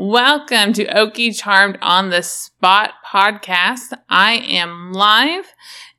Welcome to Okie Charmed on the Spot podcast. I am live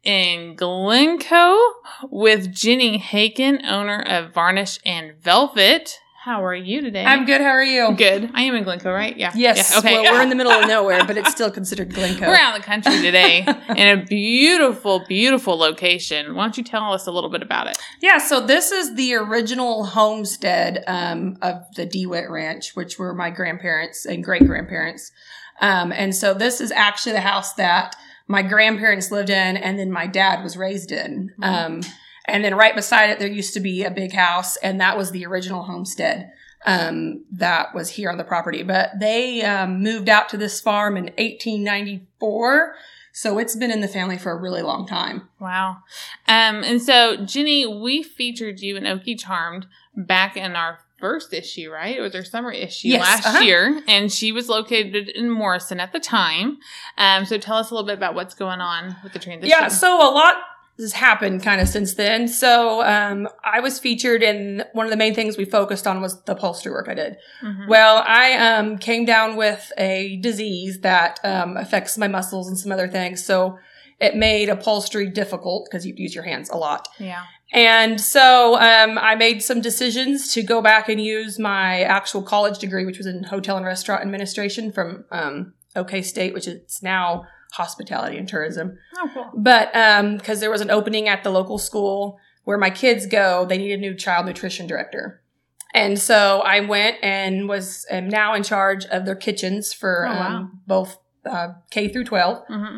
in Glencoe with Jenny Haken, owner of Varnish and Velvet. How are you today? I'm good. How are you? good. I am in Glencoe, right? Yeah. Yes. Yeah. Okay. Well, we're in the middle of nowhere, but it's still considered Glencoe. We're out in the country today in a beautiful, beautiful location. Why don't you tell us a little bit about it? Yeah. So this is the original homestead um, of the DeWitt Ranch, which were my grandparents and great grandparents. Um, and so this is actually the house that my grandparents lived in, and then my dad was raised in. Mhm. Um, and then right beside it, there used to be a big house, and that was the original homestead um, that was here on the property. But they um, moved out to this farm in 1894. So it's been in the family for a really long time. Wow. Um, and so, Jenny, we featured you in Okie Charmed back in our first issue, right? It was our summer issue Yes, last uh-huh. year, and she was located in Morrison at the time. Um, so tell us a little bit about what's going on with the transition. Yeah, so a lot has happened kind of since then. So um, I was featured, and one of the main things we focused on was the upholstery work I did. Mhm. Well, I um, came down with a disease that um, affects my muscles and some other things. So it made upholstery difficult because you use your hands a lot. yeah. And so um, I made some decisions to go back and use my actual college degree, which was in hotel and restaurant administration from um, OK State, which is now hospitality and tourism. Oh, cool. But um, because there was an opening at the local school where my kids go, they need a new child nutrition director. And so I went and was am now in charge of their kitchens for Oh, wow. um, both uh, K through 12. hmm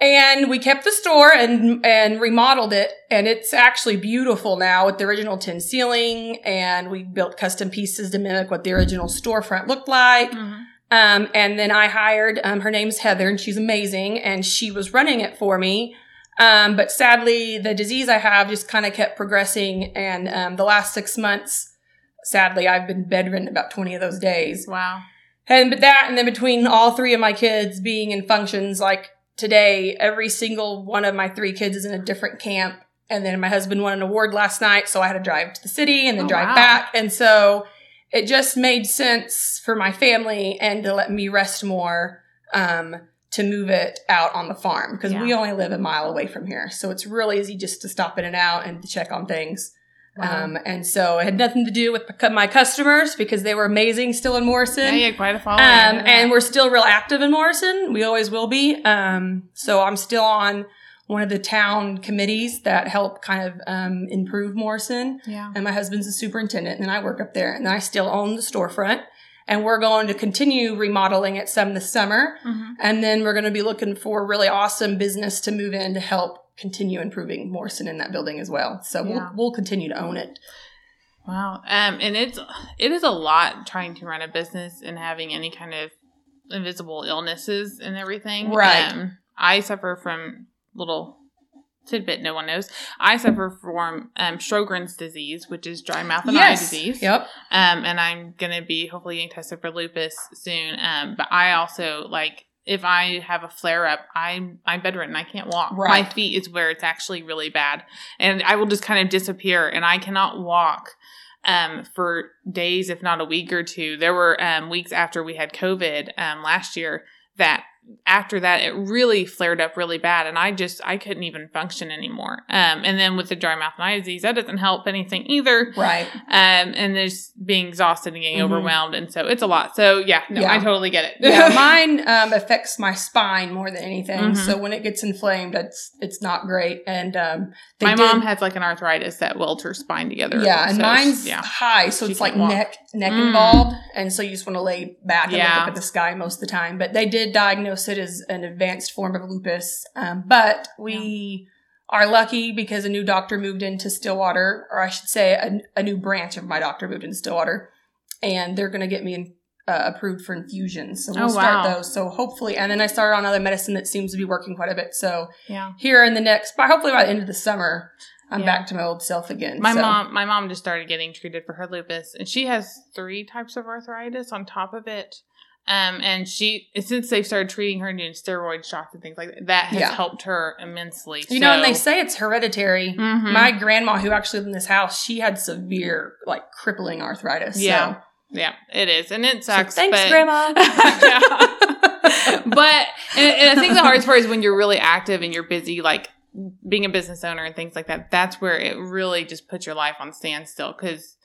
And we kept the store and and remodeled it, and it's actually beautiful now with the original tin ceiling. And we built custom pieces to mimic what the original storefront looked like. hmm Um, and then I hired, um, her name's Heather and she's amazing and she was running it for me. Um, but sadly the disease I have just kind of kept progressing. And, um, the last six months, sadly, I've been bedridden about 20 of those days. Wow. And but that, and then between all three of my kids being in functions like today, every single one of my three kids is in a different camp. And then my husband won an award last night, so I had to drive to the city and then Oh, drive wow. back. And so it just made sense for my family and to let me rest more, um, to move it out on the farm because we only live a mile away from here. So it's real easy just to stop in and out and to check on things. Wow. Um, and so it had nothing to do with my customers because they were amazing still in Morrison. had quite a following. Um, and we're still real active in Morrison. We always will be. Um, so I'm still on one of the town committees that help kind of um, improve Morrison. yeah. And my husband's a superintendent, and I work up there. And I still own the storefront. And we're going to continue remodeling it some this summer. hmm And then we're going to be looking for really awesome business to move in to help continue improving Morrison in that building as well. So Yeah. we'll, we'll continue to own it. Wow. Um, and it's it is a lot trying to run a business and having any kind of invisible illnesses and everything. Right. Um, I suffer from little tidbit no one knows. I suffer from um, Sjogren's disease, which is dry mouth and eye disease. Yep. Um, and I'm gonna be hopefully getting tested for lupus soon. Um, but I also like if I have a flare up, I'm I'm bedridden. I can't walk. My feet is where it's actually really bad, and I will just kind of disappear, and I cannot walk. Um, for days, if not a week or two, there were um, weeks after we had COVID um, last year that after that it really flared up really bad and i just i couldn't even function anymore um and then with the dry mouth and eye disease that doesn't help anything either Right. um, and there's being exhausted and getting Mhm. overwhelmed, and so it's a lot. So yeah, no, Yeah. I totally get it. yeah, mine um, affects my spine more than anything. Mhm. So when it gets inflamed, it's it's not great. And um, my did- mom has like an arthritis that welds her spine together. yeah, and So, mine's yeah, high, so She it's like walk. neck neck Mm. involved, and so you just want to lay back and look up at the sky most of the time. But they did diagnose it as an advanced form of lupus. Um, but we. Are lucky because a new doctor moved into Stillwater, or I should say, a, a new branch of my doctor moved into Stillwater, and they're going to get me in, uh, approved for infusions. So we'll Oh, start wow. those. So hopefully, and then I started on other medicine that seems to be working quite a bit. So yeah. here in the next, by hopefully by the end of the summer, I'm Yeah. back to my old self again. My So- mom, my mom just started getting treated for her lupus, and she has three types of arthritis on top of it. Um, and she since they've started treating her and doing steroid shots and things like that, that has Yeah. helped her immensely. you know, and they say it's hereditary. Mhm. My grandma, who actually lived in this house, she had severe, like crippling arthritis. Yeah. So Yeah, it is, and it So sucks. thanks, but, Grandma. But and, and I think the hardest part is when you're really active and you're busy, like being a business owner and things like that. That's where it really just puts your life on standstill because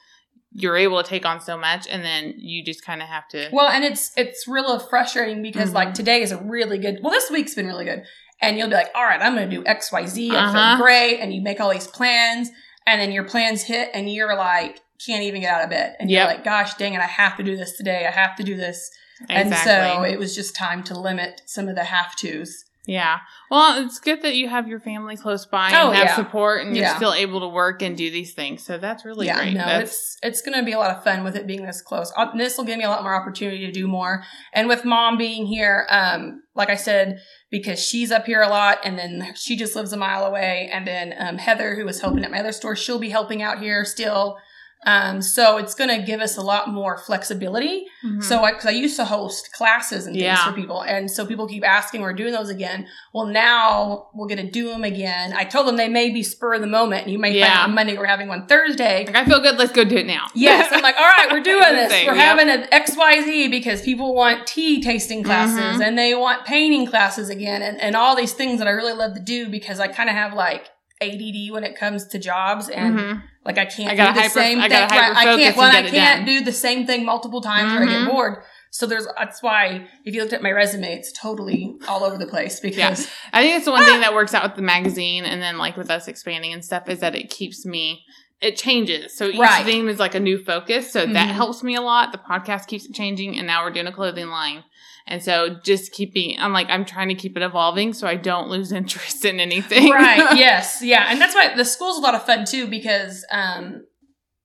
you're able to take on so much, and then you just kind of have to. Well, and it's it's real frustrating because Mhm. like today is a really good. Well, this week's been really good, and you'll be like, all right, I'm going to do X, Y, Z. I Uh-huh. feel great, and you make all these plans, and then your plans hit, and you're like, can't even get out of bed, and Yep. you're like, gosh, dang it, I have to do this today. I have to do this, and so it was just time to limit some of the have tos. Yeah. Well, it's good that you have your family close by Oh, and have yeah. support and you're Yeah. still able to work and do these things. So that's really yeah, great. no, That's, it's it's going to be a lot of fun with it being this close. Uh, This will give me a lot more opportunity to do more, and with mom being here, um, like I said, because she's up here a lot, and then she just lives a mile away, and then um, Heather, who was helping at my other store, she'll be helping out here still. Um, so it's going to give us a lot more flexibility. Mhm. So, because I, used to host classes and things Yeah. for people, and so people keep asking, "We're doing those again." Well, now we're going to do them again. I told them they may be spur of the moment. You may find Yeah. out on Monday we're having one Thursday. like, I feel good. Let's go do it now. Yes, I'm like, all right, we're doing this. same, we're yep. having an XYZ because people want tea tasting classes Mhm. and they want painting classes again and, and all these things that I really love to do because I kind of have like ADD when it comes to jobs and Mhm. Like I can't I do the hyper- same I thing. Right, I can't, well, I can't do the same thing multiple times or I get bored. So there's, that's why if you looked at my resume, it's totally all over the place because I think it's the one thing that works out with the magazine and then like with us expanding and stuff is that it keeps me it changes. So each Right. theme is like a new focus. So that Mhm. helps me a lot. The podcast keeps changing and now we're doing a clothing line. And so just keeping I'm like I'm trying to keep it evolving so I don't lose interest in anything. right yes yeah and that's why the school's a lot of fun too because um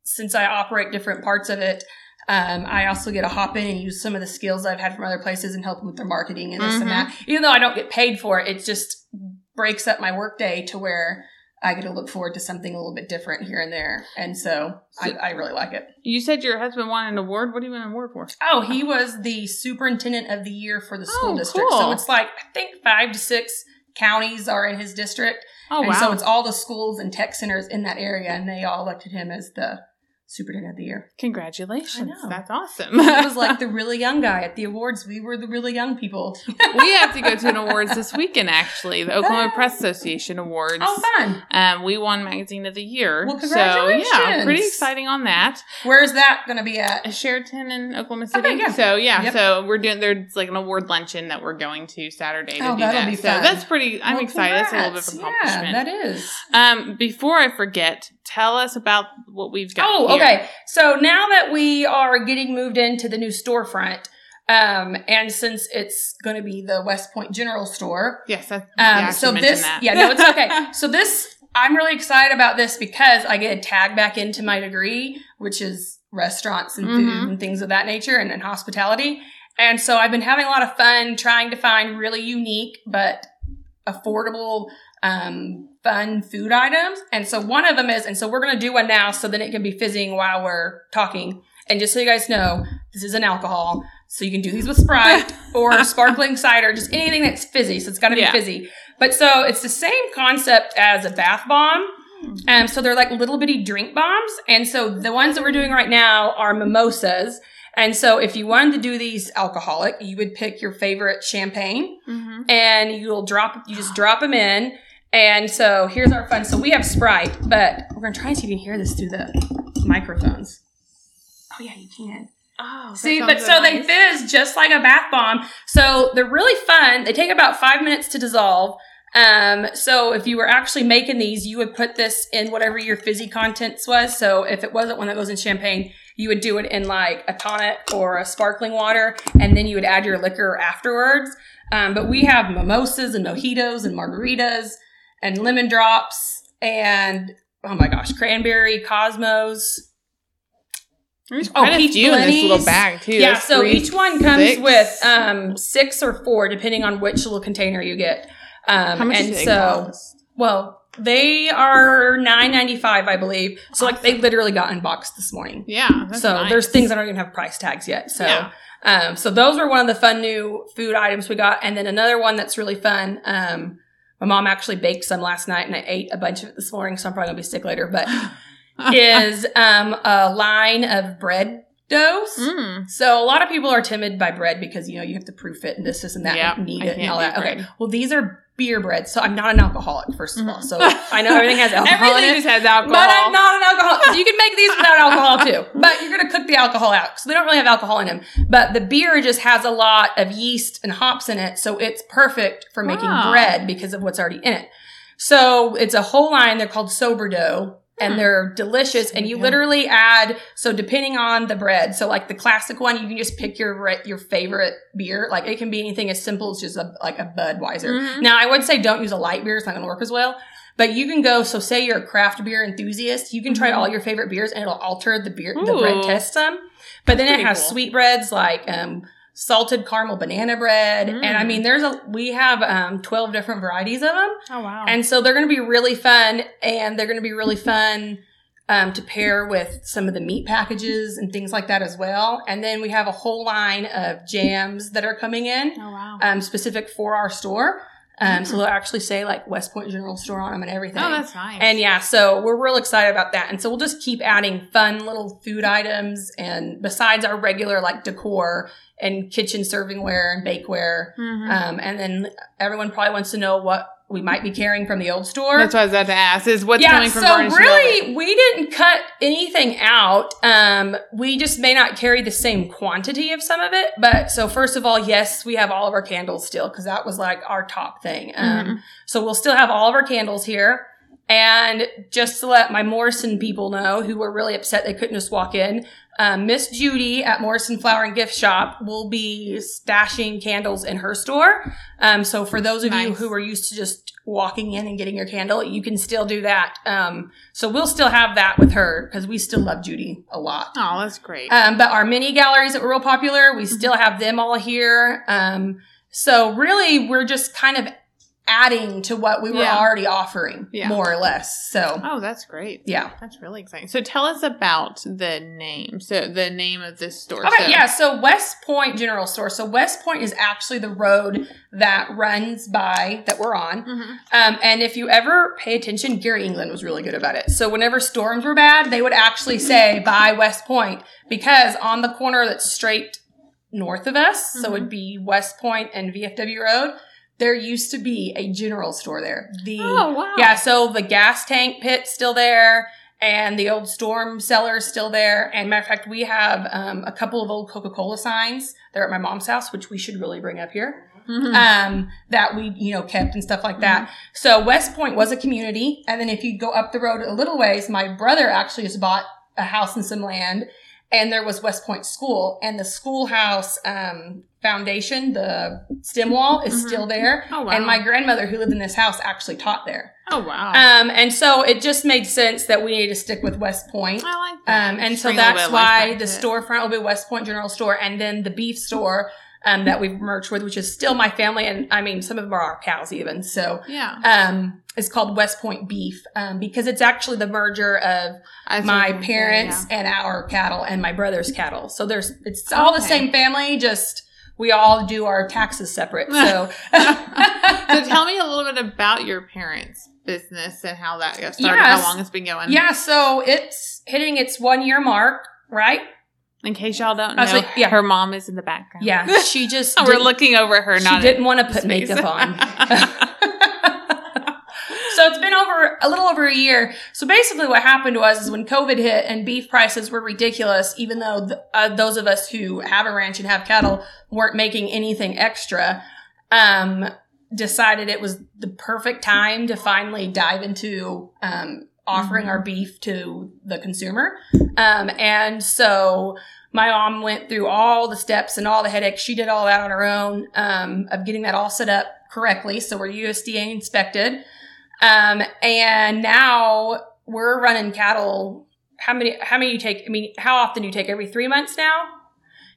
since i operate different parts of it um, I also get to hop in and use some of the skills I've had from other places and help them with their marketing and this Mhm. and that. Even though I don't get paid for it, it just breaks up my workday to where I get to look forward to something a little bit different here and there. And so, I, So- I really like it. You said your husband won an award. What do you win an award for? Oh, he was the superintendent of the year for the school Oh, district. So it's like, I think five to six counties are in his district. Oh and wow. so it's all the schools and tech centers in that area, and they all elected him as the superintendent of the year. Congratulations. I. That's awesome. He was like the really young guy at the awards. We were the really young people. we have to go to an awards this weekend actually, the Oklahoma Press Association Awards. Oh, fun! Um, we won Magazine of the Year. Well, So yeah, pretty exciting on that. Where's that going to be at? Sheraton in Oklahoma City. Okay, yeah. So yeah, Yep. so we're doing there's like an award luncheon that we're going to Saturday to Oh, do that'll that. be so fun. that's pretty. I'm Well, excited. That's a little bit of congrats. accomplishment. Yeah, that is. um, before I forget, tell us about what we've got. Oh, here. okay. So now that we are getting moved into the new storefront, um, and since it's going to be the West Point General Store, Yes, Um, yeah, so this, that. yeah, no, it's okay. so this, I'm really excited about this because I get a tag back into my degree, which is restaurants and food Mhm. and things of that nature and, and hospitality. And so I've been having a lot of fun trying to find really unique but affordable, um, fun food items. And so one of them is, and so we're going to do one now so then it can be fizzing while we're talking. And just so you guys know, this is an alcohol. So you can do these with Sprite or sparkling cider, just anything that's fizzy. So it's got to be Yeah. fizzy. But so it's the same concept as a bath bomb. Um, so they're like little bitty drink bombs. And so the ones that we're doing right now are mimosas. And so if you wanted to do these alcoholic, you would pick your favorite champagne Mhm. and you'll drop, you just drop them in. And so here's our fun. So we have Sprite, but we're going to try and see if you can hear this through the microphones. Oh yeah, you can. Oh, See, but so they fizz just like a bath bomb. So they're really fun. They take about five minutes to dissolve. Um, so if you were actually making these, you would put this in whatever your fizzy contents was. So if it wasn't one that goes in champagne, you would do it in like a tonic or a sparkling water, and then you would add your liquor afterwards. Um, but we have mimosas and mojitos and margaritas and lemon drops and oh my gosh, cranberry cosmos. There's Oh, a peach few in this little bag too. Yeah, There's so three, each one comes six. with um, six or four, depending on which little container you get. Um, How much and so, cost? well, they are nine ninety five, I believe. So like they literally got unboxed this morning. Yeah, so nice. there's things that don't even have price tags yet. So, Yeah. um, so those were one of the fun new food items we got, and then another one that's really fun. Um, my mom actually baked some last night, and I ate a bunch of it this morning, so I'm probably gonna be sick later. But is um, a line of bread doughs. Mm. So a lot of people are timid by bread because you know you have to proof it and this, this, and that, Yep, and knead it and all that. Okay, well these are beer bread. so I'm not an alcoholic. 1st of all, so mm-hmm. I know everything has alcohol Everything just has alcohol. But I'm not an alcoholic. So you can make these without alcohol too. But you're gonna cook the alcohol out. So they don't really have alcohol in them. But the beer just has a lot of yeast and hops in it. So it's perfect for making Wow. bread because of what's already in it. So it's a whole line. They're called sourdough. And they're delicious, and you literally add so depending on the bread. So like the classic one, you can just pick your your favorite beer. Like it can be anything as simple as just a like a Budweiser. Mhm. Now, I would say don't use a light beer; it's not going to work as well. But you can go. So, say you're a craft beer enthusiast, you can try Mhm. all your favorite beers, and it'll alter the beer, the bread Ooh. test some. But then it has cool. sweetbreads like um, salted caramel banana bread, and I Mm. mean, there's a we have um, twelve different varieties of them, Oh wow. and so they're going to be really fun, and they're going to be really fun. Um, to pair with some of the meat packages and things like that as well. And then we have a whole line of jams that are coming in oh wow. um, specific for our store. Um, So Mm. they'll actually say like West Point General Store on them and everything. oh, that's nice. and yeah, so we're real excited about that. And so we'll just keep adding fun little food items and besides our regular like decor and kitchen servingware and bakeware. Mhm. Um, and then everyone probably wants to know what we might be carrying from the old store. that's what I was about to ask. Is what's yeah, coming from so really, we didn't cut anything out. Um, we just may not carry the same quantity of some of it. But so first of all, yes, we have all of our candles still because that was like our top thing. Um, Mhm. so we'll still have all of our candles here. And just to let my Morrison people know who were really upset they couldn't just walk in, um, Miss Judy at Morrison Flower and Gift Shop will be stashing candles in her store. Um, so for those of you who are used to just walking in and getting your candle, you can still do that. Um, so we'll still have that with her because we still love Judy a lot. Oh, that's great. Um, but our mini galleries that were real popular, we still have them all here. Um, so really, we're just kind of adding to what we were Yeah. already offering, Yeah. more or less. So oh, that's great. yeah. That's really exciting. So tell us about the name. So the name of this store. Okay, so, yeah. So West Point General Store. So West Point is actually the road that runs by that we're on. Mhm. Um, and if you ever pay attention, Gary England was really good about it. So whenever storms were bad, they would actually say by West Point because on the corner that's straight north of us, so Mhm. it'd be West Point and VFW Road. There used to be a general store there. The Oh wow. yeah, so the gas tank pit's still there, and the old storm cellar's still there. And matter of fact, we have um, a couple of old Coca Cola signs. They're at my mom's house, which we should really bring up here. Mhm. Um, that we you know kept and stuff like that. So West Point was a community, and then if you go up the road a little ways, my brother actually just bought a house and some land, and there was West Point School, and the schoolhouse um, foundation, the stem wall, is Mhm. still there. oh wow. And my grandmother, who lived in this house, actually taught there. oh wow. Um, and so it just made sense that we needed to stick with West Point. I like that. Um, and so Bring that's bit of life why the it. storefront will be West Point General Store, and then the beef store um, that we've merged with, which is still my family, and I mean some of them are our cows even. So Yeah. um, it's called West Point Beef um, because it's actually the merger of my say, parents and our cattle and my brother's cattle. So there's it's all the same family, just we all do our taxes separate. So. So tell me a little bit about your parents' business and how that got started. Yes. How long it's been going. Yeah, so it's hitting its one year mark, right? In case y'all don't I know, was like, yeah. her mom is in the background. Yeah, she just We're looking over her. She Not didn't want to put space. makeup on. so it's been over a little over a year. So basically, what happened was is when COVID hit and beef prices were ridiculous, even though th- uh, those of us who have a ranch and have cattle weren't making anything extra. Um, decided it was the perfect time to finally dive into um, offering Mhm. our beef to the consumer. Um, and so my mom went through all the steps and all the headaches. She did all that on her own um, of getting that all set up correctly. So we're USDA inspected. Um, and now we're running cattle. How many, how many you take? I mean, how often do you take? Every three months now?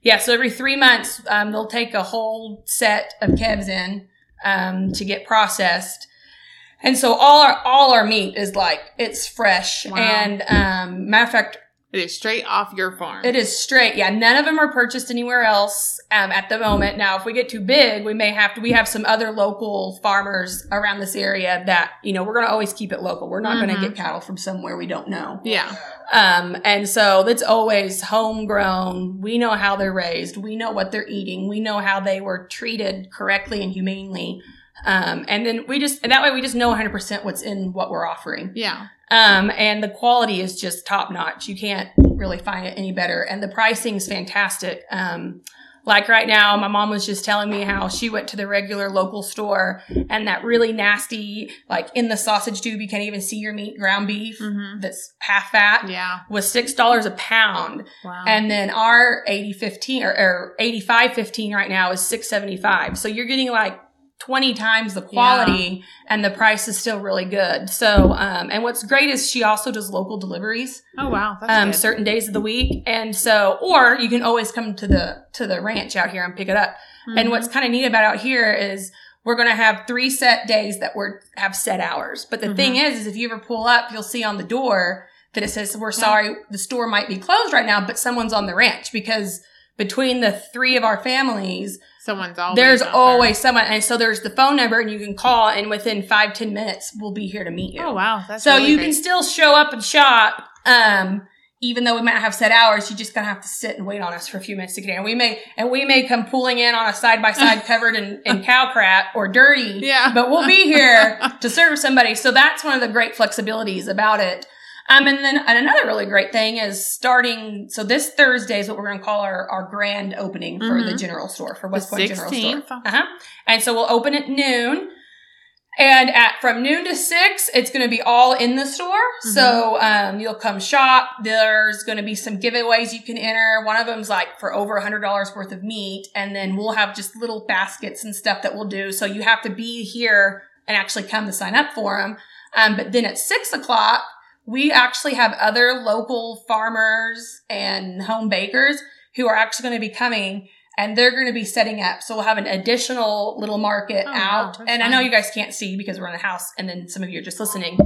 Yeah. So every three months, um, they'll take a whole set of calves in um, to get processed. And so all our all our meat is like it's fresh. Wow. And um, matter of fact, It is straight off your farm. It is straight. Yeah, none of them are purchased anywhere else um, at the moment. Now, if we get too big, we may have to. We have some other local farmers around this area that you know we're going to always keep it local. We're not going Mhm. to get cattle from somewhere we don't know. Yeah. Um, and so that's always homegrown. We know how they're raised. We know what they're eating. We know how they were treated correctly and humanely. Um, and then we just and that way we just know 100% what's in what we're offering. Yeah. Um, and the quality is just top notch. You can't really find it any better. And the pricing is fantastic. Um, like right now, my mom was just telling me how she went to the regular local store and that really nasty, like in the sausage tube, you can't even see your meat, ground beef Mm-hmm. that's half fat Yeah. was six dollars a pound. Wow. And then our 80 15 or, or 85 15 right now is 675. So you're getting like 20 times the quality and the price is still really good. So, um, and what's great is she also does local deliveries, oh wow. That's um, good. certain days of the week. And so, or you can always come to the, to the ranch out here and pick it up. And Mhm. what's kind of neat about out here is we're going to have three set days that we're have set hours. But the thing is, is if you ever pull up, you'll see on the door that it says, we're sorry, the store might be closed right now, but someone's on the ranch because between the three of our families, someone's always there's out there. always someone. And so there's the phone number and you can call and within five, ten minutes, we'll be here to meet you. Oh wow. That's so really you great. can still show up and shop. Um, even though we might have set hours, you just gonna have to sit and wait on us for a few minutes to get in. We may and we may come pulling in on a side by side covered in, in cow crap or dirty. Yeah. But we'll be here to serve somebody. So that's one of the great flexibilities about it. Um, and then and another really great thing is starting. So this Thursday is what we're going to call our, our grand opening for the Mhm. general store for West The Point General Store. Uh huh. And so we'll open at noon. And at from noon to six, it's going to be all in the store. Mm-hmm. So um, you'll come shop. There's going to be some giveaways you can enter. One of them's like for over a hundred dollars worth of meat, and then we'll have just little baskets and stuff that we'll do. So you have to be here and actually come to sign up for them. Um, but then at six o'clock, we actually have other local farmers and home bakers who are actually going to be coming and they're going to be setting up. So we'll have an additional little market Oh, out. that's and I know you guys can't see because we're in the house and then some of you are just listening.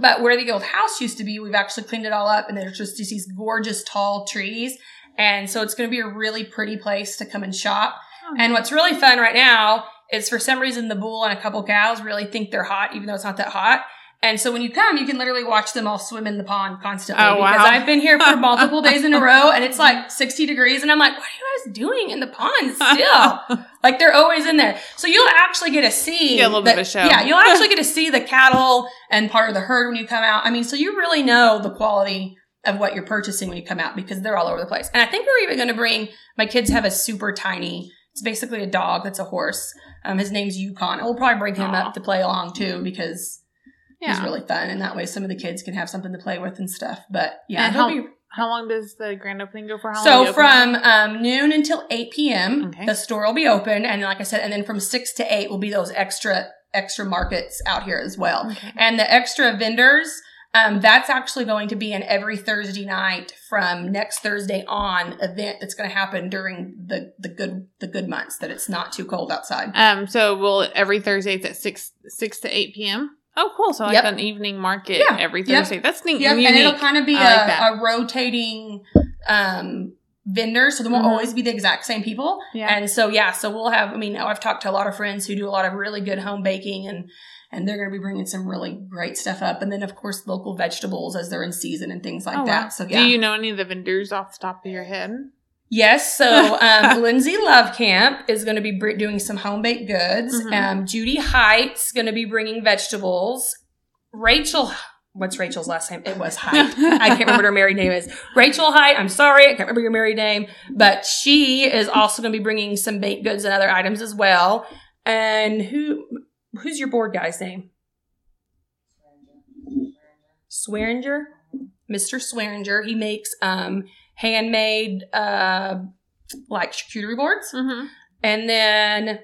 But where the old house used to be, we've actually cleaned it all up and there's just these gorgeous tall trees. And so it's going to be a really pretty place to come and shop. Oh, And what's really fun right now is for some reason the bull and a couple cows really think they're hot, even though it's not that hot. And so when you come, you can literally watch them all swim in the pond constantly. Oh, wow. Because I've been here for multiple days in a row and it's like 60 degrees and I'm like, what are you guys doing in the pond still? like they're always in there. So you'll actually get to see Get a little bit of a show. Yeah, you'll actually get to see the cattle and part of the herd when you come out. I mean, so you really know the quality of what you're purchasing when you come out because they're all over the place. And I think we're even going to bring my kids have a super tiny. It's basically a dog that's a horse. Um, his name's Yukon. And we'll probably bring him Aw. up to play along too because yeah. he's really fun, and that way some of the kids can have something to play with and stuff. But yeah, And he'll how- be How long does the grand opening go for? How so do you open from um, noon until 8 p.m. Okay. the store will be open and like i said and then from 6 to 8 will be those extra extra markets out here as well Okay. and the extra vendors um, that's actually going to be an every thursday night from next thursday on event that's going to happen during the the good the good months that it's not too cold outside Um. So will every Thursday it's at six six to eight p.m. Oh, cool. So like Yep. an evening market Yeah. every Yep. Thursday. That's neat. Yep, and and it'll kind of be I like a, rotating um vendor so there won't Mhm. always be the exact same people Yeah. And so, yeah, so we'll have, I mean, I've talked to a lot of friends who do a lot of really good home baking and, and they're going to be bringing some really great stuff up. And then, of course, local vegetables as they're in season and things like Oh, that. wow. So, yeah. Do you know any of the vendors off the top of your head? Yes. So, um, Lindsay Love Camp is going to be br- doing some home baked goods. Mhm. Um, Judy Heights going to be bringing vegetables. Rachel, what's Rachel's last name? It was Height. I can't remember what her married name is. Rachel Height. I'm sorry, I can't remember your married name, but she is also going to be bringing some baked goods and other items as well. And who, who's your board guy's name? Swearinger, Mr. Swearinger. He makes um handmade uh like charcuterie boards, Mm-hmm. and then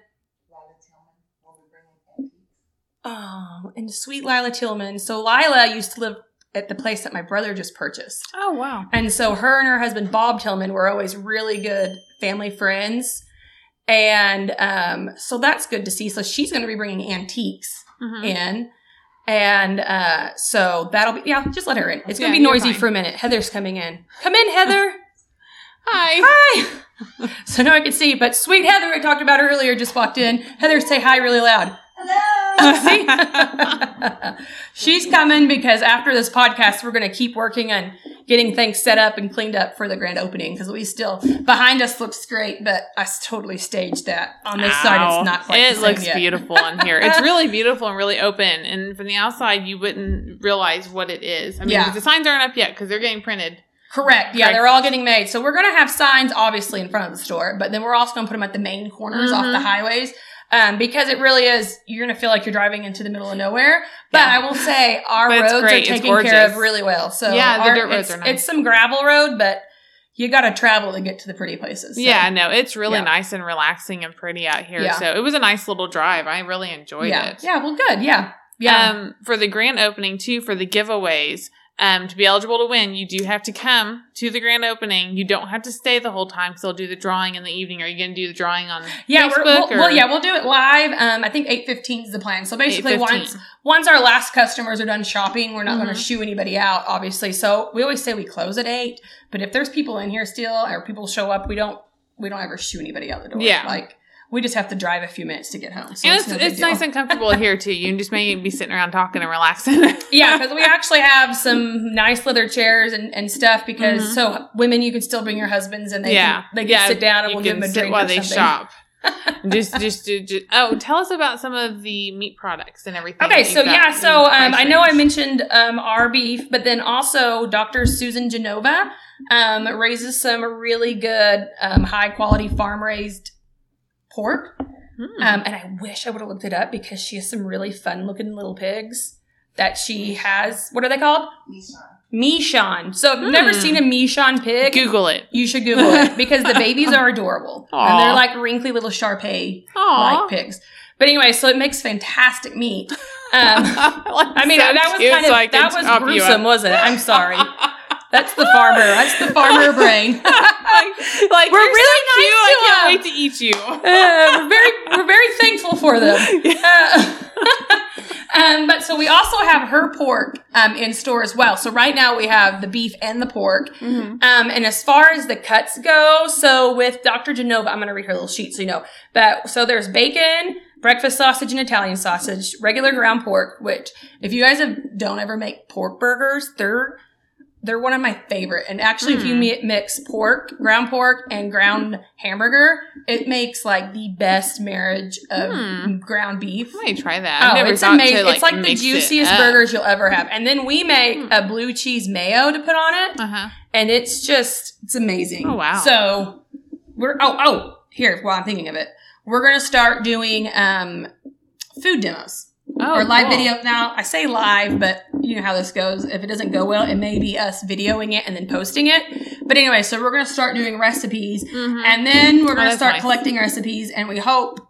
oh, and sweet Lila Tillman. So Lila used to live at the place that my brother just purchased. Oh wow. And so her and her husband Bob Tillman were always really good family friends. And um, so that's good to see. So she's going to be bringing antiques Mm-hmm. in. And uh, so that'll be yeah. Just let her in. It's gonna Yeah, be noisy for a minute. Heather's coming in. Come in, Heather. Hi. hi. so now I can see. But sweet Heather, I talked about earlier, just walked in. Heather, say hi really loud. Hello. She's coming because after this podcast, we're going to keep working on getting things set up and cleaned up for the grand opening because we still behind us looks great, but I totally staged that. On this side, it's not quite. It the same looks yet. beautiful in here. It's really beautiful and really open. And from the outside, you wouldn't realize what it is. I mean, Yeah. the signs aren't up yet because they're getting printed. Correct. Yeah, Correct. they're all getting made. So we're going to have signs obviously in front of the store, but then we're also going to put them at the main corners off the Mhm. highways. Um, because it really is, you're going to feel like you're driving into the middle of nowhere. But Yeah. I will say our roads great. are taken care of really well. So Yeah, the dirt roads it's, are nice. It's some gravel road, but you got to travel to get to the pretty places. So. Yeah, no, it's really Yeah. nice and relaxing and pretty out here. Yeah. So it was a nice little drive. I really enjoyed yeah. it. Yeah. Well, good. Yeah. Yeah. Um, for the grand opening too, for the giveaways, um, to be eligible to win, you do have to come to the grand opening. You don't have to stay the whole time because they'll do the drawing in the evening. Are you going to do the drawing on yeah, Facebook? we're, we'll, well, yeah, we'll do it live. Um, I think eight fifteen is the plan. So basically, once once our last customers are done shopping, we're not going Mhm. to shoo anybody out, obviously. So we always say we close at eight, but if there's people in here still or people show up, we don't we don't ever shoo anybody out the door. Yeah. like we just have to drive a few minutes to get home. So and it's, it's, no it's nice and comfortable here too. You just may be sitting around talking and relaxing. yeah, because we actually have some nice leather chairs and, and stuff. Because Mhm. so women, you can still bring your husbands and they yeah, can, they can yeah, sit down and we'll give them a drink while they something. shop. just, just, just, just, oh, tell us about some of the meat products and everything. Okay, so yeah, so um, I know I mentioned um, our beef, but then also Dr. Susan Genova um, raises some really good, um, high quality farm raised pork. Hmm. Um, and I wish I would have looked it up because she has some really fun looking little pigs that she has. What are they called? Meishan. So if you've never Hmm. seen a Meishan pig, Google it. you should Google it because the babies are adorable. And they're like wrinkly little Shar-Pei like pigs. But anyway, so it makes fantastic meat. Um, I I mean, that was kind of that was gruesome, wasn't it? I'm sorry. That's the farmer. That's the farmer brain. like, like We're really so cute. nice I can't them. wait to eat you. Uh, we're very we're very thankful for them. Uh, um, but so we also have her pork um, in store as well. So right now we have the beef and the pork. Mhm. Um, and as far as the cuts go, so with Dr. Genova, I'm going to read her little sheet so you know. But so there's bacon, breakfast sausage, and Italian sausage, regular ground pork. Which, if you guys have, don't ever make pork burgers, they're they're one of my favorite. And actually, if you Hmm. mix pork, ground pork, and ground hamburger, it makes like the best marriage of Hmm. ground beef. I might try that. I've Oh, never it's amazing! Like, it's like the juiciest burgers you'll ever have. And then we make Hmm. a blue cheese mayo to put on it Uh-huh. and it's just it's amazing. Oh, wow. So we're oh oh here while I'm thinking of it, we're gonna start doing um food demos Oh, or live cool. video. Now I say live, but you know how this goes. If it doesn't go well, it may be us videoing it and then posting it. But anyway, so we're gonna start doing recipes, Mhm. and then we're Oh, gonna that's start nice. collecting recipes, and we hope.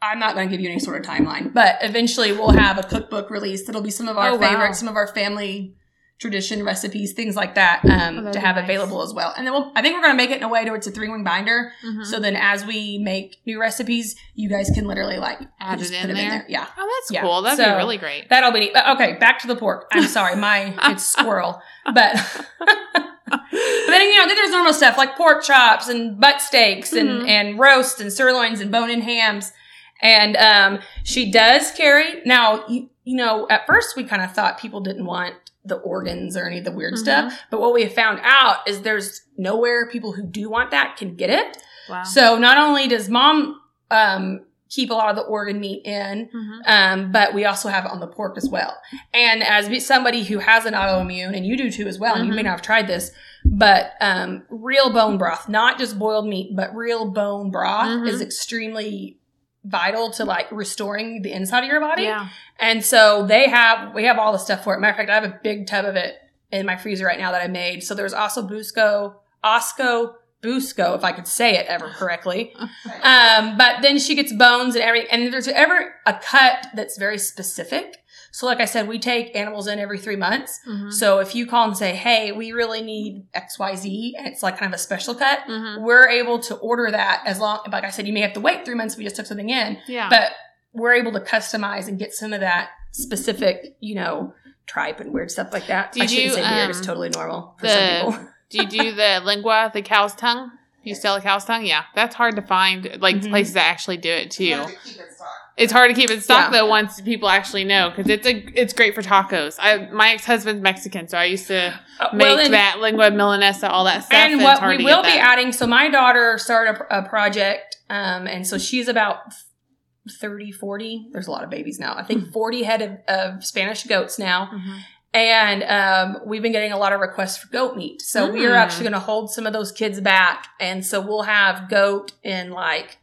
I'm not going to give you any sort of timeline, but eventually we'll have a cookbook release that'll be some of our Oh, wow. some of our family tradition recipes, things like that, um, Oh, to have nice. available as well. And then we'll, I think we're going to make it in a way to where it's a three wing binder. Mhm. So then as we make new recipes, you guys can literally like Add just it put in there? Yeah. Oh, that's Yeah. cool. That'd So- be really great. That'll be neat. But okay, back to the pork. I'm sorry, my it's squirrel. But but then you know, then there's normal stuff like pork chops and butt steaks and Mhm. and roast and sirloins and bone in hams. And um, she does carry now. You, you know, at first we kind of thought people didn't want the organs or any of the weird Mhm. stuff, but what we have found out is there's nowhere people who do want that can get it. Wow. So not only does mom um, keep a lot of the organ meat in, Mhm. um, but we also have it on the pork as well. And as somebody who has an autoimmune, and you do too as well, and you may Mhm. not have tried this, but um, real bone broth, not just boiled meat, but real bone broth Mhm. is extremely vital to like restoring the inside of your body. Yeah. And so they have, we have all the stuff for it. Matter of fact, I have a big tub of it in my freezer right now that I made. So there's also Busco, Osco, Busco, if I could say it ever correctly. Um, but then she gets bones and every, and there's ever a cut that's very specific. So like I said, we take animals in every three months. Mhm. So if you call and say, hey, we really need XYZ, and it's like kind of a special cut, Mhm. we're able to order that as long, like I said, you may have to wait three months if we just took something in, Yeah. but we're able to customize and get some of that specific, you know, tripe and weird stuff like that. Do I shouldn't you, say weird; um, it's totally normal for the- some people. Do you do the lingua, the cow's tongue? You sell a cow's tongue? Yeah, that's hard to find. Like Mhm. places that actually do it too. You have to keep it stocked. It's hard to keep in stock Yeah. though once people actually know because it's a it's great for tacos. I my ex husband's Mexican, so I used to Uh, make well, and- that lingua milanesa, all that stuff. and it's what we will be that. adding so my daughter started a, a project um, and so she's about 30 40 there's a lot of babies now i think 40 head of, of spanish goats now Mhm. and um, we've been getting a lot of requests for goat meat so we are Mm. actually going to hold some of those kids back and so we'll have goat in like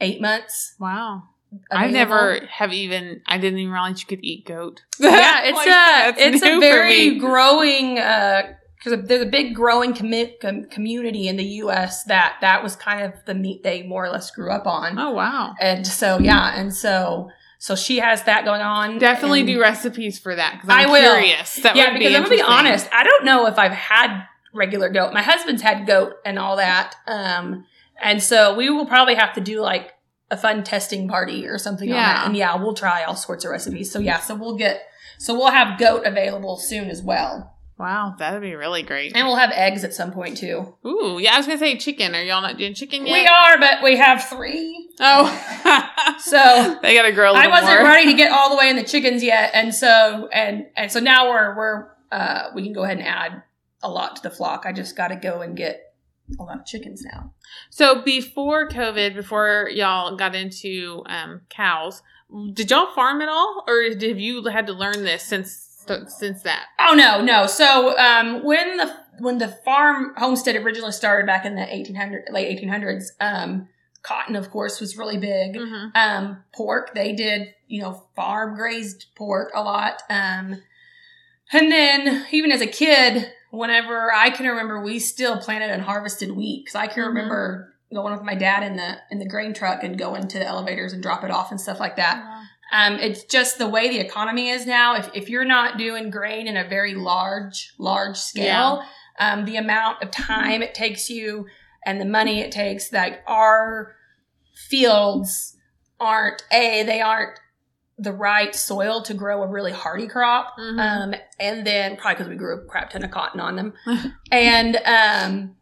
eight months Wow, I never have even. I didn't even realize you could eat goat. yeah it's Like, a it's a very growing because there's a big growing com- community in the U.S. that that was kind of the meat they more or less grew up on, Oh wow, and so yeah, and so so she has that going on. definitely do recipes for that because I'm I will. curious. That yeah, would because be I'm gonna be honest, I don't know if I've had regular goat. My husband's had goat and all that, um, and so we will probably have to do like a fun testing party or something on Yeah. that. And yeah, we'll try all sorts of recipes. So yeah, so we'll get so we'll have goat available soon as well. Wow, that would be really great. And we'll have eggs at some point too. Ooh, yeah, I was gonna say chicken. Are y'all not doing chicken yet? We are, but we have three. Oh, So they gotta grow. a I wasn't more. ready to get all the way in the chickens yet, and so and and so now we're we're uh we can go ahead and add a lot to the flock. I just got to go and get a lot of chickens now. So before COVID, before y'all got into um, cows, did y'all farm at all, or have you had to learn this since since that? Oh no, no. So um, when the when the farm homestead originally started back in the 1800 late 1800s, um, cotton of course was really big. Mm-hmm. um, pork. They did, you know, farm grazed pork a lot. Um, and then even as a kid, whenever I can remember, we still planted and harvested wheat because I can Mhm. remember going with my dad in the in the grain truck and going to the elevators and drop it off and stuff like that. Um, it's just the way the economy is now. If, if you're not doing grain in a very large, large scale, um, the amount of time it takes you and the money it takes, like our fields aren't a they aren't the right soil to grow a really hardy crop. Mhm. Um, and then probably because we grew a crap ton of cotton on them, and um,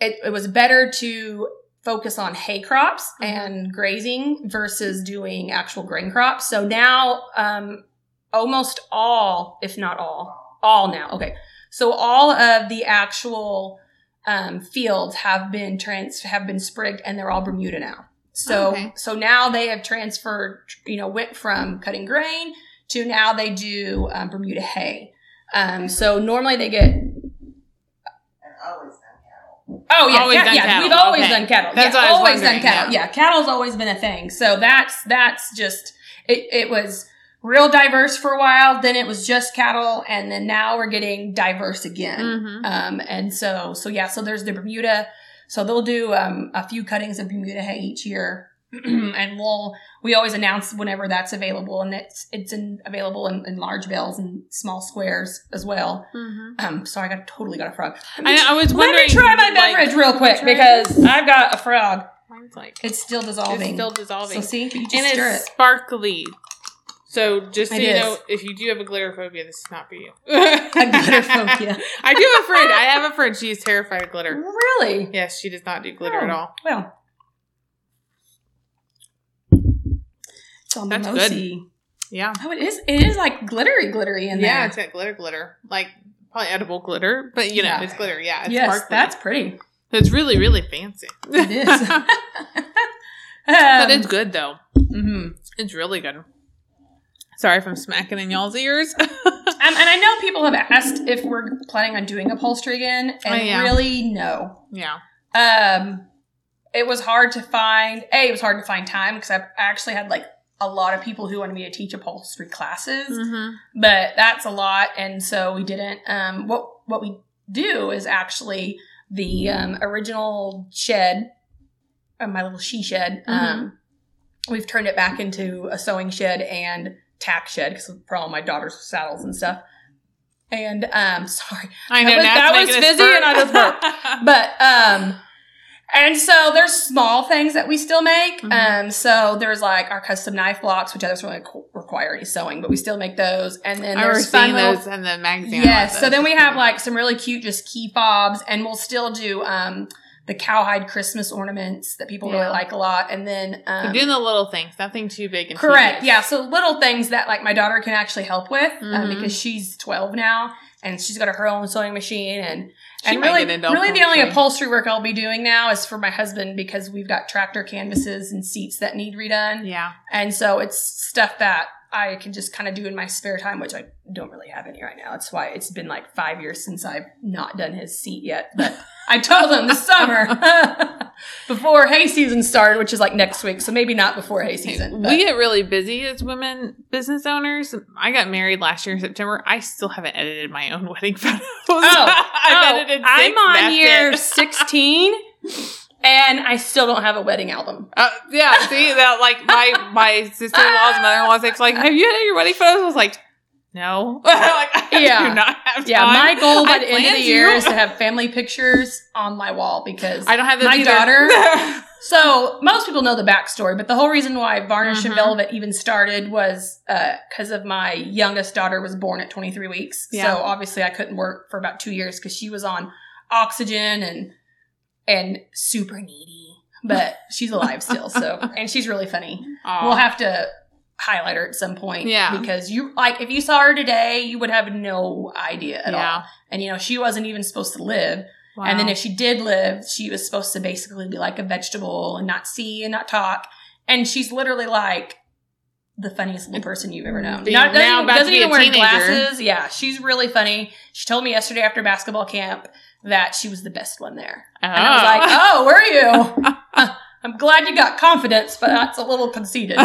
it, it was better to focus on hay crops Mhm. and grazing versus doing actual grain crops. So now, um, almost all, if not all, all now. Okay, so all of the actual um, fields have been trans have been sprigged, and they're all Bermuda now. So Okay. so now they have transferred, you know, went from cutting grain to now they do um, Bermuda hay. Um, so normally they get And always done cattle. Oh yeah, Always yeah. cattle, We've always okay. done cattle. That's yeah, what I was always done cattle. yeah. Yeah. cattle's always been a thing. So that's that's just it. It was real diverse for a while. Then it was just cattle, and then now we're getting diverse again. Mhm. Um, and so so yeah. So there's the Bermuda. So they'll do um, a few cuttings of Bermuda hay each year. and we'll we always announce whenever that's available, and it's it's in, available in, in large bales and small squares as well. Mhm. Um, sorry, I got totally got a frog. I, I was Let wondering. me try my like, beverage real quick try because I've got a frog. Mine's like It's still dissolving. it's still dissolving, So see, you just and stir it's it. sparkly. So just so It you is. know, if you do have a glitter phobia, this is not for you. A glitter phobia. I do have a friend. I have a friend. She is terrified of glitter. Really? Yes, she does not do glitter at Oh, all. Well, it's all That's mimosy. Yeah. Oh, it is. It is like glittery, glittery in yeah, there. it's got glitter, glitter, like probably edible glitter, but you know, Yeah. it's glitter. Yeah, it's yes, sparkly. that's pretty. it's really, really fancy. It is. but Um, it's good though. mhm. It's really good. Sorry if I'm smacking in y'all's ears. Um, and I know people have asked if we're planning on doing upholstery again, and Oh, yeah. really, no. yeah. Um, it was hard to find. A, it was hard to find time because I've actually had like a lot of people who wanted me to teach upholstery classes, hmm but that's a lot, and so we didn't. Um, what what we do is actually the um, original shed, uh, my little she shed. Um, we've turned it back into a sewing shed and tack shed because for all my daughter's saddles and stuff. And um, sorry, I know That was- that was busy and I just burped. but um And so there's small things that we still make. Mhm. Um, so there's like our custom knife blocks, which doesn't really require any sewing, but we still make those. And then I there's fun little- those in the magazine. Yes. So then we have like some really cute just key fobs, and we'll still do um the cowhide Christmas ornaments that people Yeah. really like a lot. And then um, doing the little things, nothing too big and correct, yeah. So little things that like my daughter can actually help with um, Mhm. because she's 12 now and she's got her own sewing machine and. She and really, really, the only upholstery work I'll be doing now is for my husband because we've got tractor canvases and seats that need redone. Yeah. And so it's stuff that I can just kind of do in my spare time, which I don't really have any right now. That's why it's been like five years since I've not done his seat yet. But I told him this summer before hay season started, which is like next week. So maybe not before hay season. but- We get really busy as women business owners. I got married last year in September. I still haven't edited my own wedding photos. Oh, I've oh, edited I'm on year 16 and I still don't have a wedding album. Uh, yeah, see that like my my sister in law's mother in law's like, like, have you had your wedding photos? I was like, no. like, Yeah. do not have time. Yeah, my goal by I the end of the year is to have family pictures on my wall because I don't have my either. daughter- So most people know the backstory, but the whole reason why Varnish and Mhm. Velvet even started was because of my youngest daughter was born at 23 weeks. Yeah. So obviously I couldn't work for about two years because she was on oxygen and and super needy, but she's alive still. So and she's really funny. Aw. We'll have to highlight her at some point. Yeah. Because you like if you saw her today, you would have no idea at yeah. all. And you know she wasn't even supposed to live. Wow. And then if she did live, she was supposed to basically be like a vegetable and not see and not talk. And she's literally like the funniest little person you've ever known. Not, doesn't doesn't even wear teenager. glasses. Yeah, she's really funny. She told me yesterday after basketball camp that she was the best one there. And I was like, oh, were you? I'm glad you got confidence, but that's a little conceited.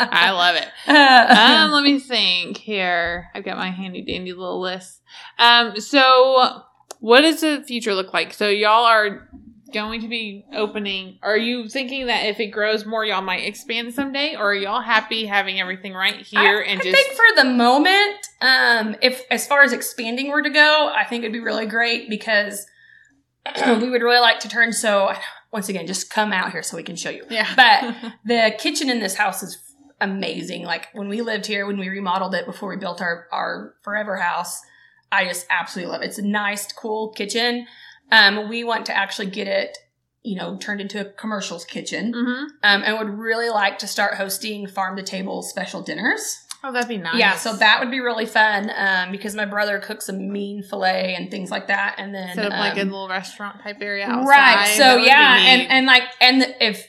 I love it. um, let me think here. I've got my handy dandy little list. Um, so what does the future look like? So y'all are going to be opening. Are you thinking that if it grows more, y'all might expand someday, or are y'all happy having everything right here I, and I just? think for the moment, um, if as far as expanding were to go, I think it'd be really great because we would really like to turn. So once again, just come out here so we can show you. yeah, But the kitchen in this house is amazing. Like when we lived here, when we remodeled it before we built our our forever house, I just absolutely love it. It's a nice, cool kitchen. Um, we want to actually get it, you know, turned into a commercials kitchen. hmm Um, and would really like to start hosting farm to table special dinners. Oh, that'd be nice. Yeah, so that would be really fun um, because my brother cooks a mean fillet and things like that, and then set up like a um, little restaurant type area outside. right. So yeah, and and like and if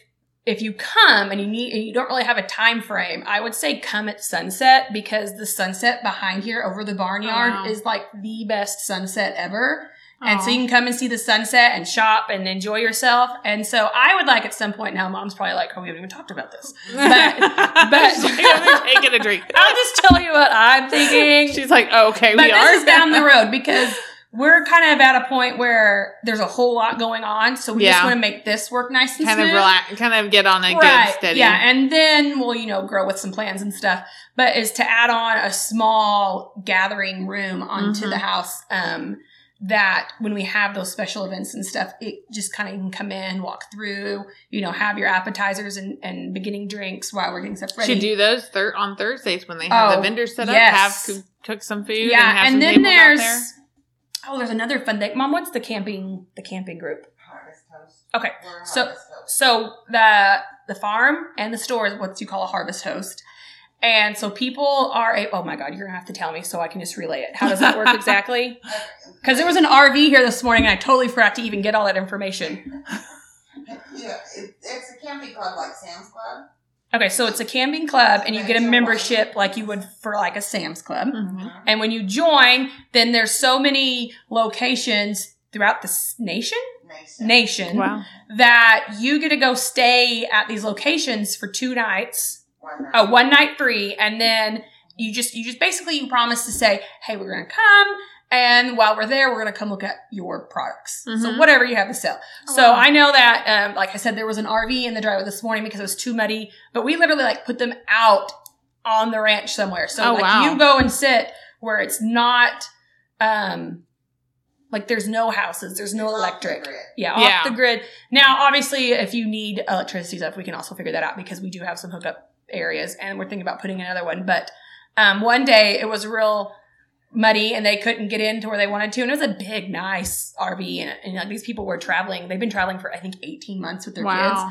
if you come and you need and you don't really have a time frame, I would say come at sunset because the sunset behind here over the barnyard Wow. is like the best sunset ever. And so you can come and see the sunset and shop and enjoy yourself. And so I would like at some point now, mom's probably like, oh, we haven't even talked about this. But, but taking a drink. I'll just tell you what I'm thinking. She's like, oh, okay, but we this are is down the road because we're kind of at a point where there's a whole lot going on. So we just want to make this work nice and kind of relax, kind of get on a Right. good steady. Yeah. And then we'll, you know, grow with some plans and stuff. But is to add on a small gathering room onto Mhm. the house. Um, that when we have those special events and stuff, it just kind of can come in, walk through, you know, have your appetizers and, and beginning drinks while we're getting stuff ready. Should do those thir- on Thursdays when they have Oh, the vendors set up. yes. Have co- cook some food. yeah, and, have and, some then tables out there's there. oh, there's another fun thing. Mom, what's the camping the camping group? Harvest Host. Okay, so- So the the farm and the store is what you call a harvest host. And so people are a oh my god, you're gonna have to tell me so I can just relay it. How does that work exactly? Because there was an RV here this morning and I totally forgot to even get all that information. Yeah, it, it's a camping club like Sam's Club. Okay, so it's a camping club and you get a membership like you would for like a Sam's Club. Mhm. And when you join, then there's so many locations throughout the nation Nation. nation Wow. that you get to go stay at these locations for two nights One night. a one night free and then you just you just basically you promise to say hey we're gonna come and while we're there we're gonna come look at your products so Mhm. whatever you have to sell Oh, so wow. i know that um, like i said there was an rv in the driveway this morning because it was too muddy but we literally like put them out on the ranch somewhere so Oh, like wow. you go and sit where it's not um Like there's no houses, there's no It's off electric. grid. Yeah, off Yeah. the grid. Now, obviously, if you need electricity stuff, we can also figure that out because we do have some hookup areas, and we're thinking about putting another one. But um, one day it was real muddy, and they couldn't get into where they wanted to, and it was a big, nice RV, and, and like these people were traveling. They've been traveling for I think eighteen months with their kids.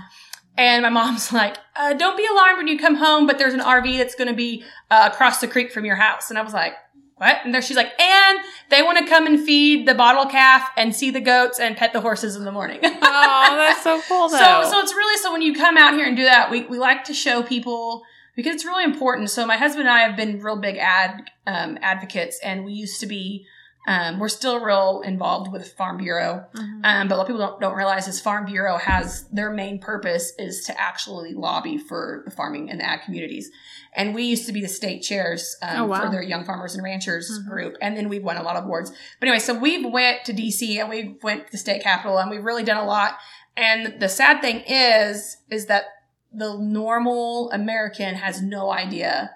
And my mom's like, uh, "Don't be alarmed when you come home, but there's an RV that's going to be uh, across the creek from your house." And I was like, "What?" And there she's like, "And they want to come and feed the bottle calf and see the goats and pet the horses in the morning." Oh, that's so cool though. so, so it's really so when you come out here and do that, we we like to show people because it's really important. So my husband and I have been real big ad um, advocates, and we used to be. Um, we're still real involved with Farm Bureau. Mhm. Um, but of people don't, don't realize is Farm Bureau has their main purpose is to actually lobby for the farming and the ag communities. And we used to be the state chairs um, Oh, wow. for their Young Farmers and Ranchers Mhm. group, and then we've won a lot of awards. But anyway, so we went to DC and we went to the state capitol, and we've really done a lot. And the sad thing is, is that the normal American has no idea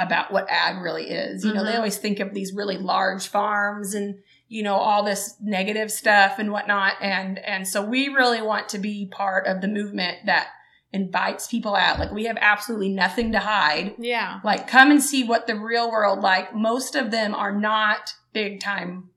about what ag really is. You know, they Mhm. always think of these really large farms and you know all this negative stuff and whatnot and and so we really want to be part of the movement that invites people out like we have absolutely nothing to hide yeah. like come and see what the real world like most of them are not big time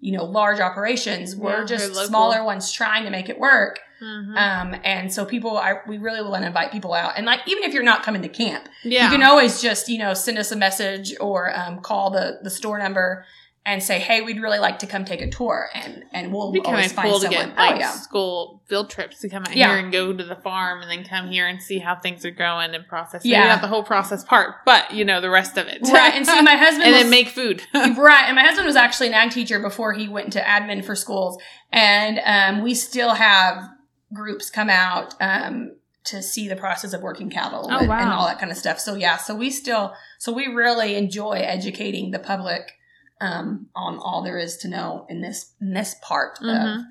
you know large operations Yeah, we're just smaller ones trying to make it work Mhm. um and so people are we really want to invite people out and like even if you're not coming to camp yeah. you can always just you know send us a message or um, call the the store number and say hey we'd really like to come take a tour and and we'll be always find cool to someone get like oh yeah school field trips to come out Yeah. here and go to the farm and then come here and see how things are growing and process. Yeah. Maybe not the whole process part, but you know the rest of it. right and see my husband and was, then make food. right and my husband was actually an ag teacher before he went into admin for schools and um, we still have groups come out um, to see the process of working cattle Oh, and, wow. and all that kind of stuff so yeah so we still so we really enjoy educating the public um, on all there is to know in this in this part Mhm. of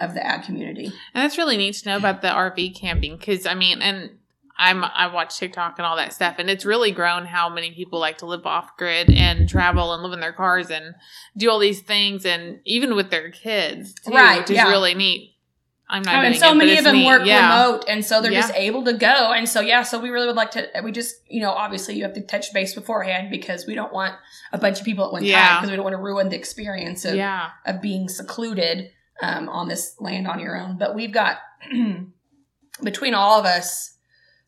of the ag community And that's really neat to know about the RV camping because I mean, and I'm I watch TikTok and all that stuff, and it's really grown how many people like to live off grid and travel and live in their cars and do all these things, and even with their kids, too, Right, Which is yeah. really neat. I'm not. Oh, and so it, many of them neat. work yeah. remote, and so they're Yeah. just able to go. And so, yeah, so we really would like to. We just, you know, obviously you have to touch base beforehand because we don't want a bunch of people at one time because we don't want to ruin the experience of Yeah, of being secluded um, on this land on your own. But we've got between all of us,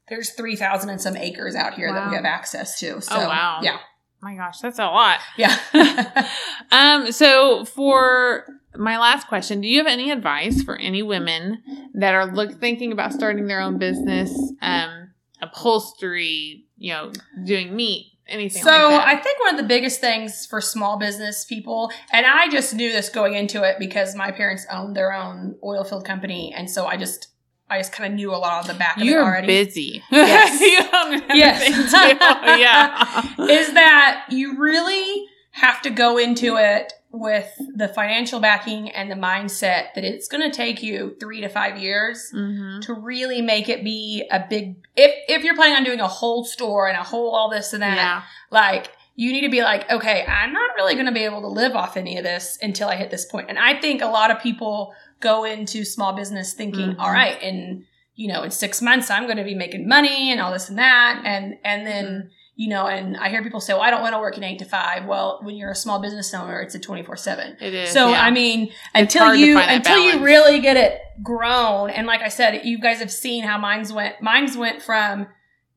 there's three thousand and some acres out here that we have access to. So, Oh, wow. yeah, my gosh, that's a lot. yeah. Um, so for my last question, do you have any advice for any women that are look thinking about starting their own business, um, upholstery, you know, doing meat, anything So like that? I think one of the biggest things for small business people, and I just knew this going into it because my parents owned their own oil field company, and so I just I just kind of knew a lot of the back of it You're already. busy. Yes. you don't Yes. yeah. is that you really have to go into it with the financial backing and the mindset that it's going to take you three to five years hmm to really make it be a big if if you're planning on doing a whole store and a whole all this and that Yeah. like you need to be like okay i'm not really going to be able to live off any of this until i hit this point and i think a lot of people go into small business thinking Mhm. all right in you know in six months i'm going to be making money and all this and that and and then you know and i hear people say well i don't want to work an eight to five well when you're a small business owner it's a 24 7 It is. so yeah. I mean, until you until you really get it grown, and like I said, you guys have seen how mine's went. Mine's went from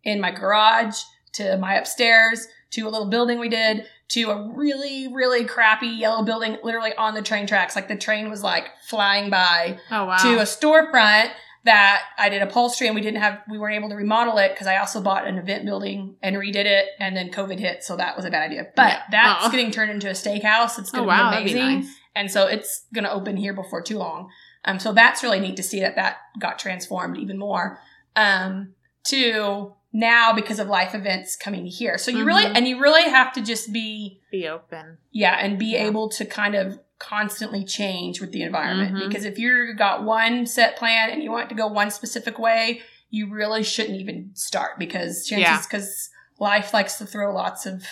in my garage to my upstairs to a little building we did to a really really crappy yellow building, literally on the train tracks. Like the train was like flying by oh wow. to a storefront that I did upholstery and we didn't have we weren't able to remodel it because I also bought an event building and redid it and then COVID hit so that was a bad idea. But Yeah. that's Oh. getting turned into a steakhouse. It's oh gonna wow, be that'd be amazing. nice. And so it's gonna open here before too long. Um so that's really neat to see that that got transformed even more. Um to now because of life events coming here. So you really Mhm. and you really have to just be Be open. yeah, and be Yeah. able to kind of constantly change with the environment. Mhm. Because if you've got one set plan and you want to go one specific way, you really shouldn't even start because Yeah. chances because life likes to throw lots of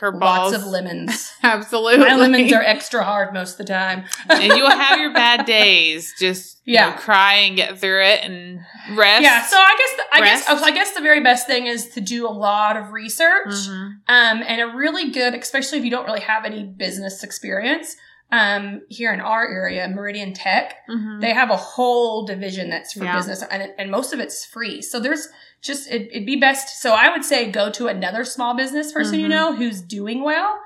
Curveballs. lots of lemons. Absolutely. My lemons are extra hard most of the time. and you'll have your bad days. Just you Yeah. know, cry and get through it and rest. Yeah, so I guess the, I Rest. guess I guess the very best thing is to do a lot of research, Mhm. um, and a really good, especially if you don't really have any business experience. Um, here in our area, Meridian Tech, Mhm. they have a whole division that's for Yeah. business, and and most of it's free. So there's just it, it'd be best. So I would say go to another small business person you Mhm. know who's doing well,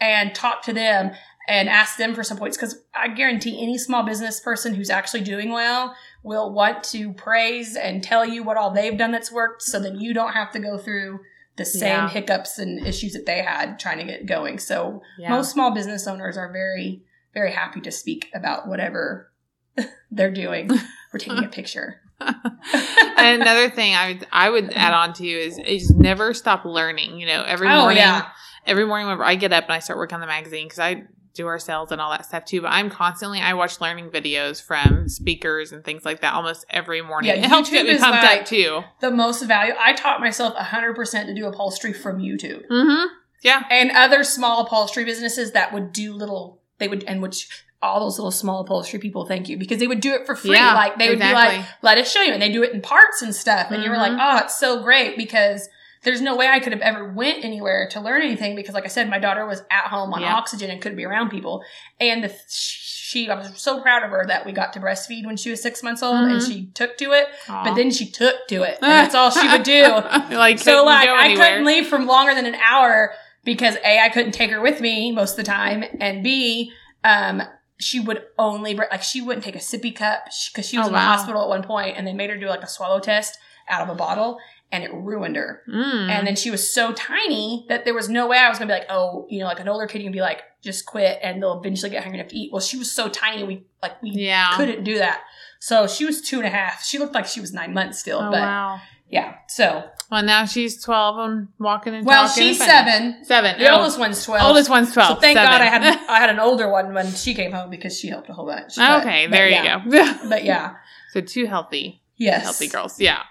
and talk to them and ask them for some points because I guarantee any small business person who's actually doing well will want to praise and tell you what all they've done that's worked, so then you don't have to go through the same Yeah. hiccups and issues that they had trying to get going. So Yeah. most small business owners are very very happy to speak about whatever they're doing. We're taking a picture. and another thing I would I would add on to you is is never stop learning. You know, every Oh, morning, yeah. every morning whenever I get up and I start working on the magazine because I do our sales and all that stuff too. But I'm constantly I watch learning videos from speakers and things like that almost every morning. Yeah, it helps get YouTube me pumped like- up too. The most value. I taught myself 100% to do upholstery from YouTube. Mm-hmm. Yeah. and other small upholstery businesses that would do little they would and which all those little small upholstery people thank you because they would do it for free Yeah, like they would be like let us show you and they do it in parts and stuff and you were like oh it's so great because there's no way I could have ever went anywhere to learn anything because like I said my daughter was at home on Yeah. oxygen and couldn't be around people and the she I was so proud of her that we got to breastfeed when she was six months old and Mhm. she took to it Aw. but then she took to it and that's all she would do like so like I couldn't leave from longer than an hour because a I couldn't take her with me most of the time, and b um she would only like she wouldn't take a sippy cup because she was Oh, in the wow. hospital at one point and they made her do like a swallow test out of a bottle and it ruined her. Mm. And then she was so tiny that there was no way I was gonna be like, oh, you know, like an older kid, you can be like, just quit, and they'll eventually get hungry enough to eat. Well, she was so tiny, we like we yeah. couldn't do that. So she was two and a half. She looked like she was nine months still, Oh but wow. yeah. So Well, now she's twelve and walking and well, she's seven. Seven. The Oh. oldest one's twelve. Oldest one's twelve. So thank Seven. God I had I had an older one when she came home because she helped a whole bunch. But- okay, but there yeah. you go. But yeah, so two healthy, yes, healthy girls. Yeah.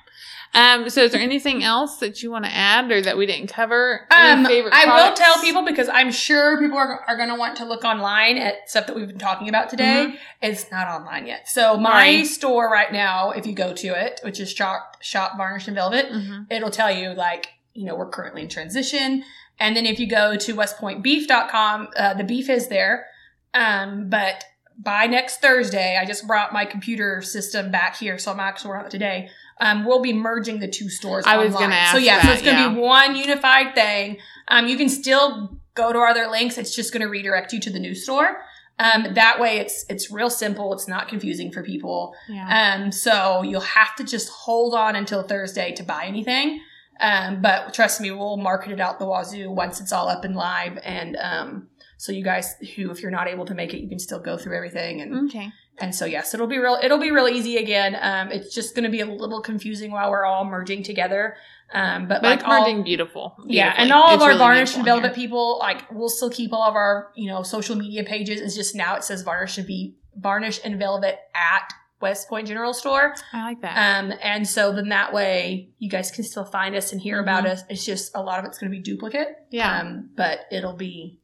Um. So, is there anything else that you want to add or that we didn't cover? Um, favorite I will tell people because I'm sure people are, are going to want to look online at stuff that we've been talking about today. Mm-hmm. It's not online yet. So my Right. store right now, if you go to it, which is shop shop varnish and velvet, Mhm. it'll tell you like you know we're currently in transition and then if you go to westpointbeef.com uh, the beef is there um, but by next thursday i just brought my computer system back here so i'm actually working on it today um, we'll be merging the two stores I was gonna ask so yeah so it's gonna yeah. be one unified thing um, you can still go to our other links it's just gonna redirect you to the new store um, that way it's it's real simple it's not confusing for people Yeah. um, so you'll have to just hold on until Thursday to buy anything. Um, but trust me, we'll market it out the wazoo once it's all up and live. And um, so you guys who, if you're not able to make it, you can still go through everything. And okay. And so yes, it'll be real. It'll be real easy again. Um, it's just going to be a little confusing while we're all merging together. Um, but, But like it's all, merging beautiful. yeah, and all of our really varnish and velvet people, like we'll still keep all of our you know social media pages. It's just now it says varnish should be varnish and velvet at West Point General Store. I like that. Um, and so then that way you guys can still find us and hear about Mhm. us. It's just a lot of it's going to be duplicate. yeah. Um, but it'll be,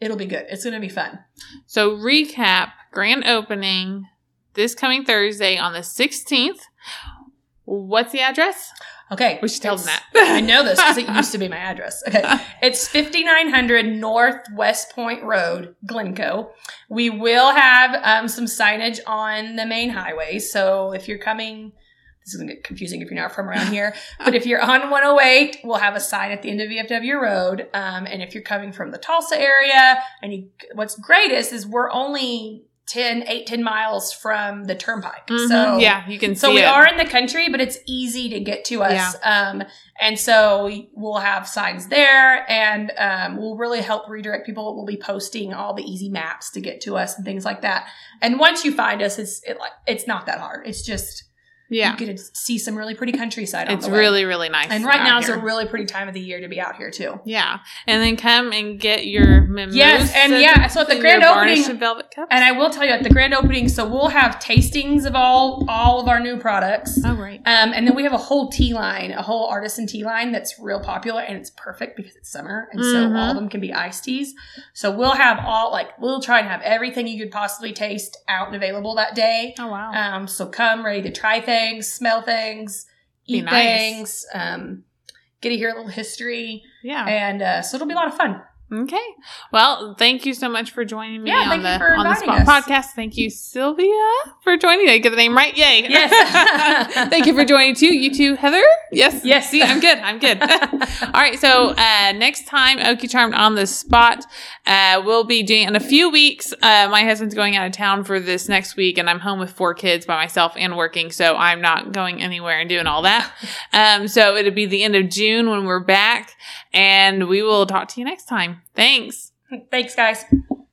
it'll be good. It's going to be fun. So recap grand opening this coming Thursday on the 16th. What's the address? Okay. We should tell them that. I know this because it used to be my address. Okay. It's 5900 North West Point Road, Glencoe. We will have um, some signage on the main highway. So if you're coming, this is going to get confusing if you're not from around here, but if you're on 108, we'll have a sign at the end of VFW Road. Um, and if you're coming from the Tulsa area, and you, what's great is, is we're only 10, 8, 10 miles from the turnpike. Mhm. So yeah, you can so we it. are in the country, but it's easy to get to us. Um, and so we- we'll have signs there, and um, we'll really help redirect people. We'll be posting all the easy maps to get to us and things like that. And once you find us, it's it, like it's not that hard. It's just Yeah. you get to see some really pretty countryside. on It's really, really nice. and right now is a really pretty time of the year to be out here too. Yeah. And then come and get your mimosas. Yes, and yeah, so at the grand opening- and velvet cups. And I will tell you at the grand opening, so we'll have tastings of all all of our new products. oh, great. Um, and then we have a whole tea line, a whole artisan tea line that's real popular and it's perfect because it's summer. And so Mhm. all of them can be iced teas. So we'll have all, like, we'll try and have everything you could possibly taste out and available that day. Oh, wow. Um, so come ready to try things, smell things, Be eat nice. things, um, get to hear a little history. yeah. And uh, so it'll be a lot of fun. Okay. Well, thank you so much for joining me Yeah, on the on the spot us. podcast. Thank you, Sylvia, for joining. Did I get the name right? Yay. Yes. thank you for joining too. You too, Heather? Yes. Yes. See, I'm good. I'm good. All right. So uh, next time, Okie Charmed on the spot, uh, we'll be doing in a few weeks. Uh, my husband's going out of town for this next week, and I'm home with four kids by myself and working, so I'm not going anywhere and doing all that. Um, so it'll be the end of June when we're back, and we will talk to you next time. Thanks. Thanks, guys.